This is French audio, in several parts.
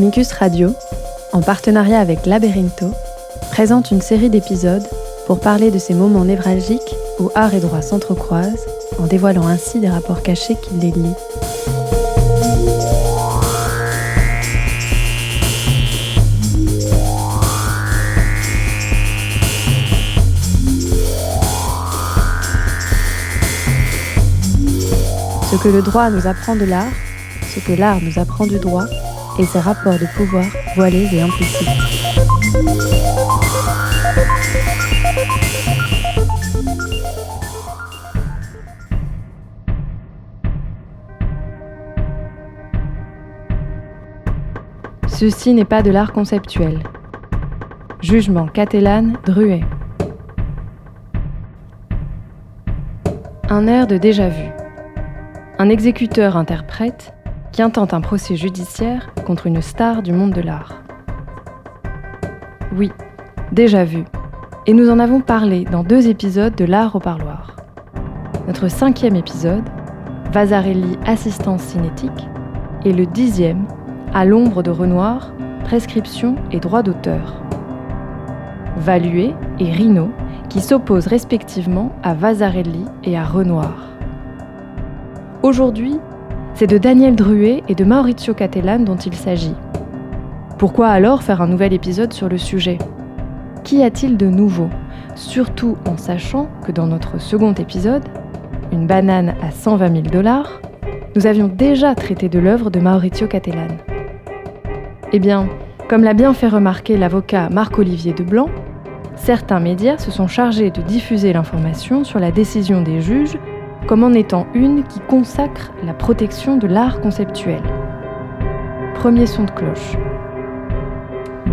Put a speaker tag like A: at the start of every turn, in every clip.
A: Amicus Radio, en partenariat avec Laberinto, présente une série d'épisodes pour parler de ces moments névralgiques où art et droit s'entrecroisent, en dévoilant ainsi des rapports cachés qui les lient. Ce que le droit nous apprend de l'art, ce que l'art nous apprend du droit, et ses rapports de pouvoir voilés et implicites. Ceci n'est pas de l'art conceptuel. Jugement Catalan Druet. Un air de déjà-vu. Un exécuteur interprète qui intente un procès judiciaire contre une star du monde de l'art. Oui, déjà vu. Et nous en avons parlé dans deux épisodes de l'art au parloir. Notre cinquième épisode, Vasarelli Assistance cinétique, et le dixième, À l'ombre de Renoir, Prescription et droit d'auteur. Valué et Rino, qui s'opposent respectivement à Vasarelli et à Renoir. Aujourd'hui, c'est de Daniel Druet et de Maurizio Cattelan dont il s'agit. Pourquoi alors faire un nouvel épisode sur le sujet? Qu'y a-t-il de nouveau? Surtout en sachant que dans notre second épisode, Une banane à 120 000 dollars, nous avions déjà traité de l'œuvre de Maurizio Cattelan. Eh bien, comme l'a bien fait remarquer l'avocat Marc-Olivier Deblanc, certains médias se sont chargés de diffuser l'information sur la décision des juges comme en étant une qui consacre la protection de l'art conceptuel. Premier son de cloche.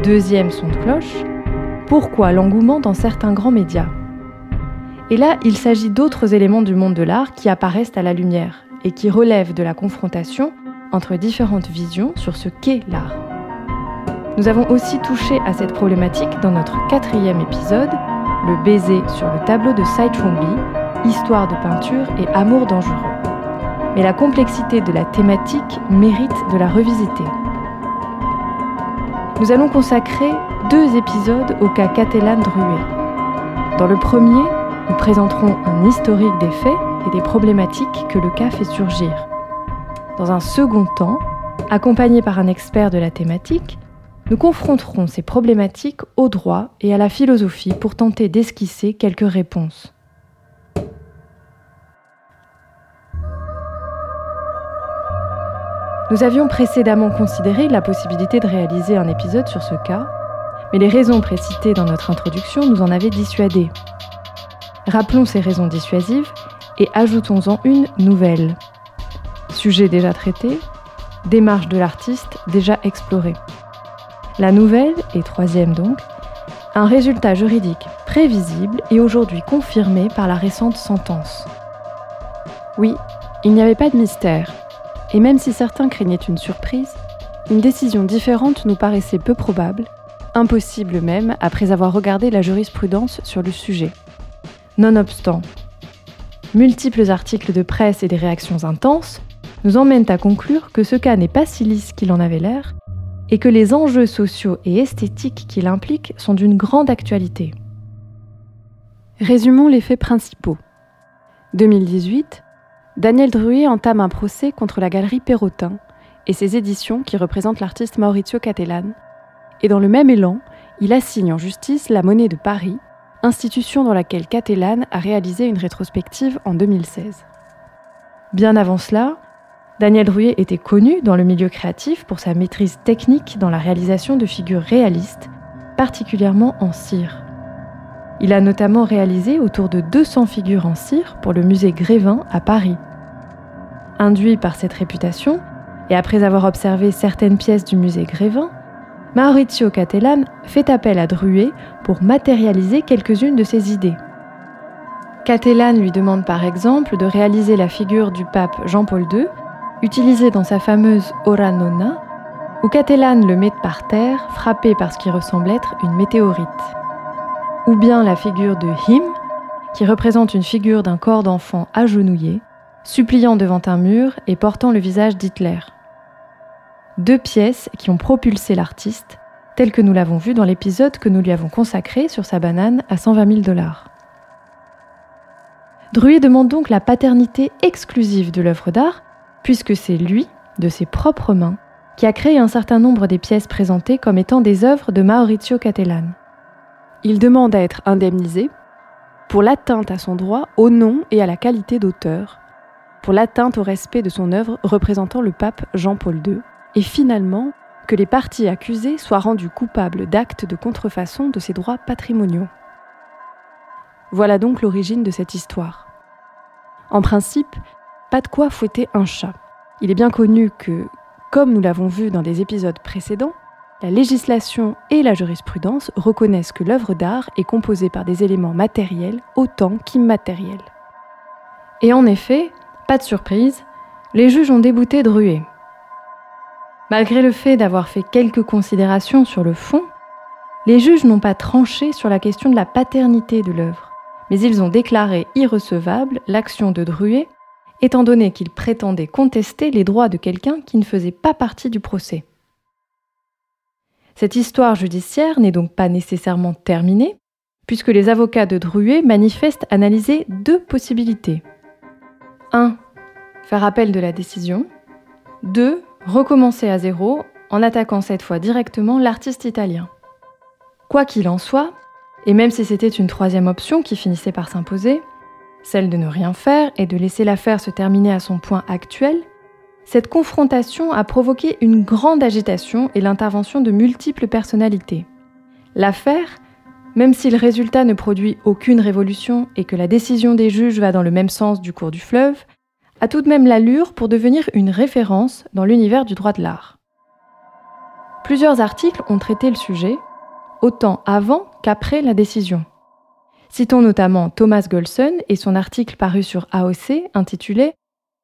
A: Deuxième son de cloche, pourquoi l'engouement dans certains grands médias? Et là, il s'agit d'autres éléments du monde de l'art qui apparaissent à la lumière et qui relèvent de la confrontation entre différentes visions sur ce qu'est l'art. Nous avons aussi touché à cette problématique dans notre quatrième épisode, le baiser sur le tableau de Sai Chong-li, histoire de peinture et amour dangereux. Mais la complexité de la thématique mérite de la revisiter. Nous allons consacrer deux épisodes au cas Catalan Druet. Dans le premier, nous présenterons un historique des faits et des problématiques que le cas fait surgir. Dans un second temps, accompagné par un expert de la thématique, nous confronterons ces problématiques au droit et à la philosophie pour tenter d'esquisser quelques réponses. Nous avions précédemment considéré la possibilité de réaliser un épisode sur ce cas, mais les raisons précitées dans notre introduction nous en avaient dissuadés. Rappelons ces raisons dissuasives et ajoutons-en une nouvelle. Sujet déjà traité, démarche de l'artiste déjà explorée. La nouvelle, et troisième donc, un résultat juridique prévisible et aujourd'hui confirmé par la récente sentence. Oui, il n'y avait pas de mystère, et même si certains craignaient une surprise, une décision différente nous paraissait peu probable, impossible même après avoir regardé la jurisprudence sur le sujet. Nonobstant, multiples articles de presse et des réactions intenses nous emmènent à conclure que ce cas n'est pas si lisse qu'il en avait l'air et que les enjeux sociaux et esthétiques qu'il implique sont d'une grande actualité. Résumons les faits principaux. 2018, Daniel Druet entame un procès contre la galerie Perrotin et ses éditions qui représentent l'artiste Maurizio Cattelan. Et dans le même élan, il assigne en justice la Monnaie de Paris, institution dans laquelle Cattelan a réalisé une rétrospective en 2016. Bien avant cela, Daniel Druet était connu dans le milieu créatif pour sa maîtrise technique dans la réalisation de figures réalistes, particulièrement en cire. Il a notamment réalisé autour de 200 figures en cire pour le musée Grévin à Paris. Induit par cette réputation, et après avoir observé certaines pièces du musée Grévin, Maurizio Cattelan fait appel à Druet pour matérialiser quelques-unes de ses idées. Cattelan lui demande par exemple de réaliser la figure du pape Jean-Paul II, utilisée dans sa fameuse Ora Nonna, où Cattelan le met par terre, frappé par ce qui ressemble être une météorite ou bien la figure de Him, qui représente une figure d'un corps d'enfant agenouillé, suppliant devant un mur et portant le visage d'Hitler. deux pièces qui ont propulsé l'artiste, tel que nous l'avons vu dans l'épisode que nous lui avons consacré sur sa banane à 120 000 dollars. Druy demande donc la paternité exclusive de l'œuvre d'art, puisque c'est lui, de ses propres mains, qui a créé un certain nombre des pièces présentées comme étant des œuvres de Maurizio Cattelan. Il demande à être indemnisé pour l'atteinte à son droit au nom et à la qualité d'auteur, pour l'atteinte au respect de son œuvre représentant le pape Jean-Paul II, et finalement que les parties accusées soient rendues coupables d'actes de contrefaçon de ses droits patrimoniaux. Voilà donc l'origine de cette histoire. En principe, pas de quoi fouetter un chat. Il est bien connu que, comme nous l'avons vu dans des épisodes précédents, la législation et la jurisprudence reconnaissent que l'œuvre d'art est composée par des éléments matériels autant qu'immatériels. Et en effet, pas de surprise, les juges ont débouté Druet. Malgré le fait d'avoir fait quelques considérations sur le fond, les juges n'ont pas tranché sur la question de la paternité de l'œuvre, mais ils ont déclaré irrecevable l'action de Druet, étant donné qu'il prétendait contester les droits de quelqu'un qui ne faisait pas partie du procès. Cette histoire judiciaire n'est donc pas nécessairement terminée, puisque les avocats de Druet manifestent analyser deux possibilités. 1. Faire appel de la décision. 2 recommencer à zéro en attaquant cette fois directement l'artiste italien. Quoi qu'il en soit, et même si c'était une troisième option qui finissait par s'imposer, celle de ne rien faire et de laisser l'affaire se terminer à son point actuel, cette confrontation a provoqué une grande agitation et l'intervention de multiples personnalités. L'affaire, même si le résultat ne produit aucune révolution et que la décision des juges va dans le même sens du cours du fleuve, a tout de même l'allure pour devenir une référence dans l'univers du droit de l'art. Plusieurs articles ont traité le sujet, autant avant qu'après la décision. Citons notamment Thomas Golson et son article paru sur AOC intitulé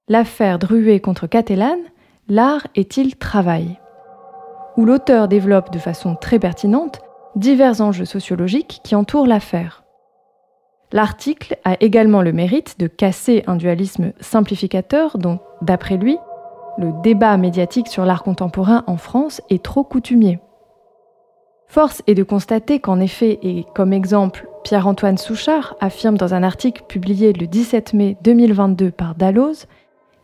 A: L'affaire Druet contre Catalan, l'art est-il travail? Où l'auteur développe de façon très pertinente divers enjeux sociologiques qui entourent l'affaire. L'article a également le mérite de casser un dualisme simplificateur dont, d'après lui, le débat médiatique sur l'art contemporain en France est trop coutumier. Force est de constater qu'en effet, et comme exemple, Pierre-Antoine Souchard affirme dans un article publié le 17 mai 2022 par Dalloz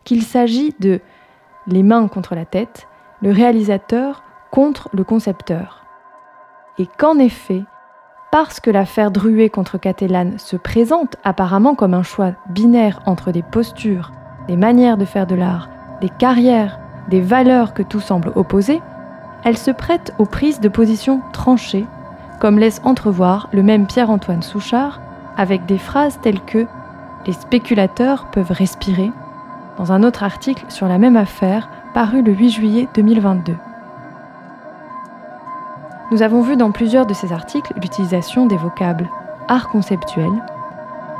A: qu'il s'agit de les mains contre la tête, le réalisateur contre le concepteur. Et qu'en effet, parce que l'affaire Druet contre Catalan se présente apparemment comme un choix binaire entre des postures, des manières de faire de l'art, des carrières, des valeurs que tout semble opposer, elle se prête aux prises de position tranchées, comme laisse entrevoir le même Pierre-Antoine Souchard, avec des phrases telles que Les spéculateurs peuvent respirer, dans un autre article sur la même affaire paru le 8 juillet 2022. Nous avons vu dans plusieurs de ces articles l'utilisation des vocables art conceptuel,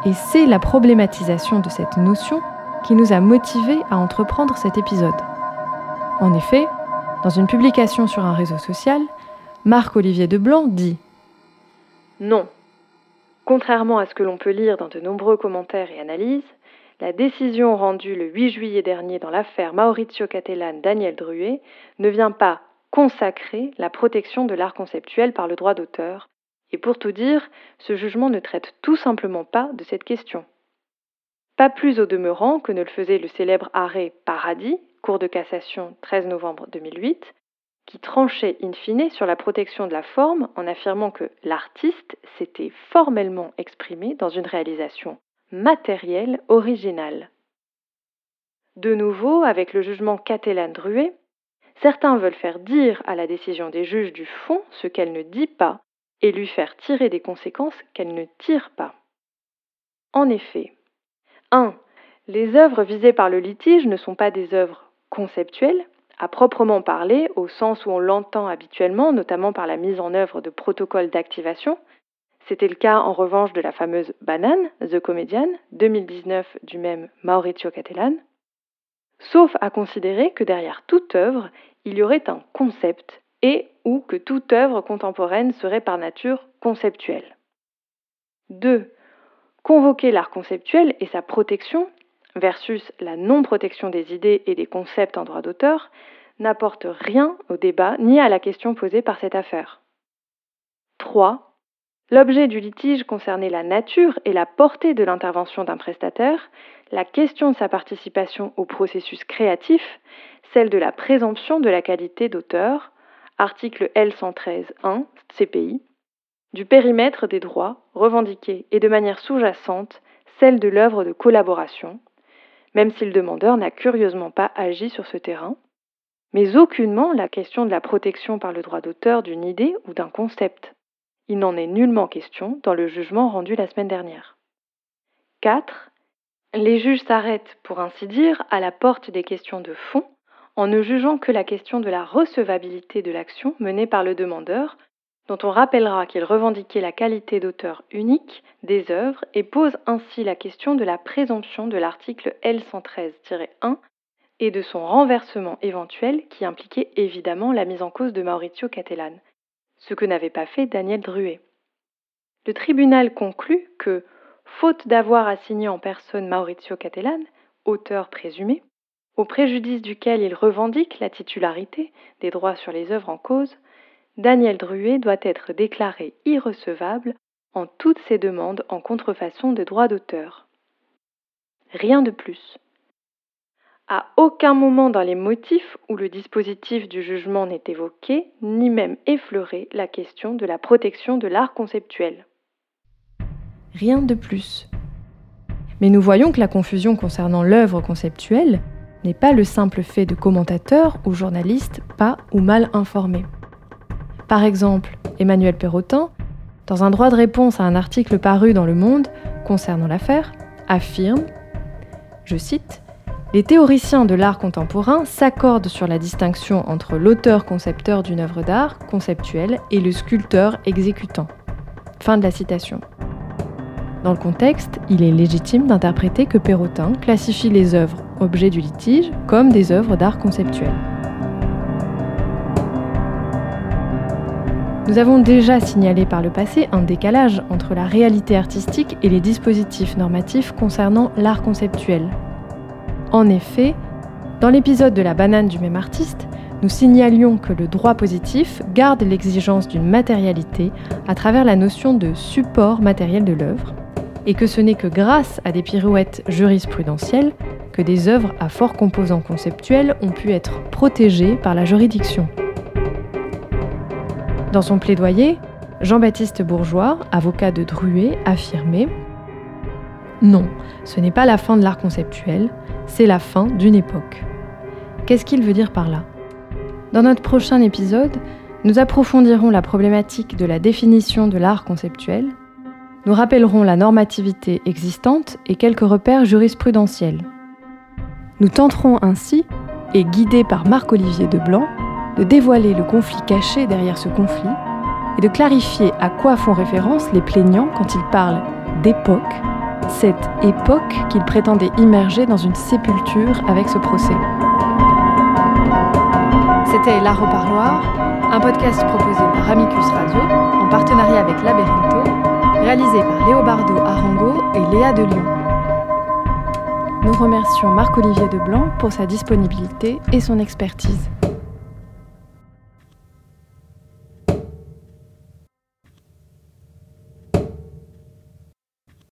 A: et c'est la problématisation de cette notion qui nous a motivés à entreprendre cet épisode. En effet, dans une publication sur un réseau social, Marc-Olivier Deblanc dit Non. Contrairement à ce que l'on peut lire dans de nombreux commentaires et analyses, la décision rendue le 8 juillet dernier dans l'affaire Maurizio Cattelan-Daniel Druet ne vient pas consacrer la protection de l'art conceptuel par le droit d'auteur. Et pour tout dire, ce jugement ne traite tout simplement pas de cette question. Pas plus au demeurant que ne le faisait le célèbre arrêt Paradis, Cour de cassation 13 novembre 2008, qui tranchait in fine sur la protection de la forme en affirmant que l'artiste s'était formellement exprimé dans une réalisation matérielle originale. De nouveau, avec le jugement Catalan-Druet, Certains veulent faire dire à la décision des juges du fond ce qu'elle ne dit pas et lui faire tirer des conséquences qu'elle ne tire pas. En effet, 1. Les œuvres visées par le litige ne sont pas des œuvres conceptuelles, à proprement parler, au sens où on l'entend habituellement, notamment par la mise en œuvre de protocoles d'activation. C'était le cas en revanche de la fameuse Banane, The Comedian, 2019 du même Maurizio Cattelan, sauf à considérer que derrière toute œuvre, il y aurait un concept et ou que toute œuvre contemporaine serait par nature conceptuelle. 2. Convoquer l'art conceptuel et sa protection versus la non-protection des idées et des concepts en droit d'auteur n'apporte rien au débat ni à la question posée par cette affaire. 3. L'objet du litige concernait la nature et la portée de l'intervention d'un prestataire, la question de sa participation au processus créatif, celle de la présomption de la qualité d'auteur, article L113.1 CPI, du périmètre des droits revendiqués et de manière sous-jacente celle de l'œuvre de collaboration, même si le demandeur n'a curieusement pas agi sur ce terrain, mais aucunement la question de la protection par le droit d'auteur d'une idée ou d'un concept. Il n'en est nullement question dans le jugement rendu la semaine dernière. 4. Les juges s'arrêtent, pour ainsi dire, à la porte des questions de fond, en ne jugeant que la question de la recevabilité de l'action menée par le demandeur, dont on rappellera qu'il revendiquait la qualité d'auteur unique des œuvres et pose ainsi la question de la présomption de l'article L113-1 et de son renversement éventuel qui impliquait évidemment la mise en cause de Maurizio Cattelan, ce que n'avait pas fait Daniel Druet. Le tribunal conclut que, faute d'avoir assigné en personne Maurizio Cattelan, auteur présumé, au préjudice duquel il revendique la titularité des droits sur les œuvres en cause, Daniel Druet doit être déclaré irrecevable en toutes ses demandes en contrefaçon de droits d'auteur. Rien de plus. À aucun moment dans les motifs où le dispositif du jugement n'est évoqué, ni même effleuré la question de la protection de l'art conceptuel.
B: Rien de plus. Mais nous voyons que la confusion concernant l'œuvre conceptuelle n'est pas le simple fait de commentateurs ou journalistes pas ou mal informés. Par exemple, Emmanuel Perrotin, dans un droit de réponse à un article paru dans Le Monde concernant l'affaire, affirme, je cite, les théoriciens de l'art contemporain s'accordent sur la distinction entre l'auteur-concepteur d'une œuvre d'art conceptuelle et le sculpteur exécutant. Fin de la citation. Dans le contexte, il est légitime d'interpréter que Perrotin classifie les œuvres objets du litige comme des œuvres d'art conceptuel. Nous avons déjà signalé par le passé un décalage entre la réalité artistique et les dispositifs normatifs concernant l'art conceptuel, en effet, dans l'épisode de la banane du même artiste, nous signalions que le droit positif garde l'exigence d'une matérialité à travers la notion de support matériel de l'œuvre, et que ce n'est que grâce à des pirouettes jurisprudentielles que des œuvres à fort composants conceptuels ont pu être protégées par la juridiction. Dans son plaidoyer, Jean-Baptiste Bourgeois, avocat de Druet, affirmait Non, ce n'est pas la fin de l'art conceptuel, c'est la fin d'une époque. Qu'est-ce qu'il veut dire par là? Dans notre prochain épisode, nous approfondirons la problématique de la définition de l'art conceptuel, nous rappellerons la normativité existante et quelques repères jurisprudentiels. Nous tenterons ainsi, et guidés par Marc-Olivier Deblanc, de dévoiler le conflit caché derrière ce conflit et de clarifier à quoi font référence les plaignants quand ils parlent d'époque cette époque qu'il prétendait immerger dans une sépulture avec ce procès. C'était L'Art au Parloir, un podcast proposé par Amicus Radio en partenariat avec Laberinto, réalisé par Léobardo Arango et Léa de Lyon. Nous remercions Marc-Olivier Deblanc pour sa disponibilité et son expertise.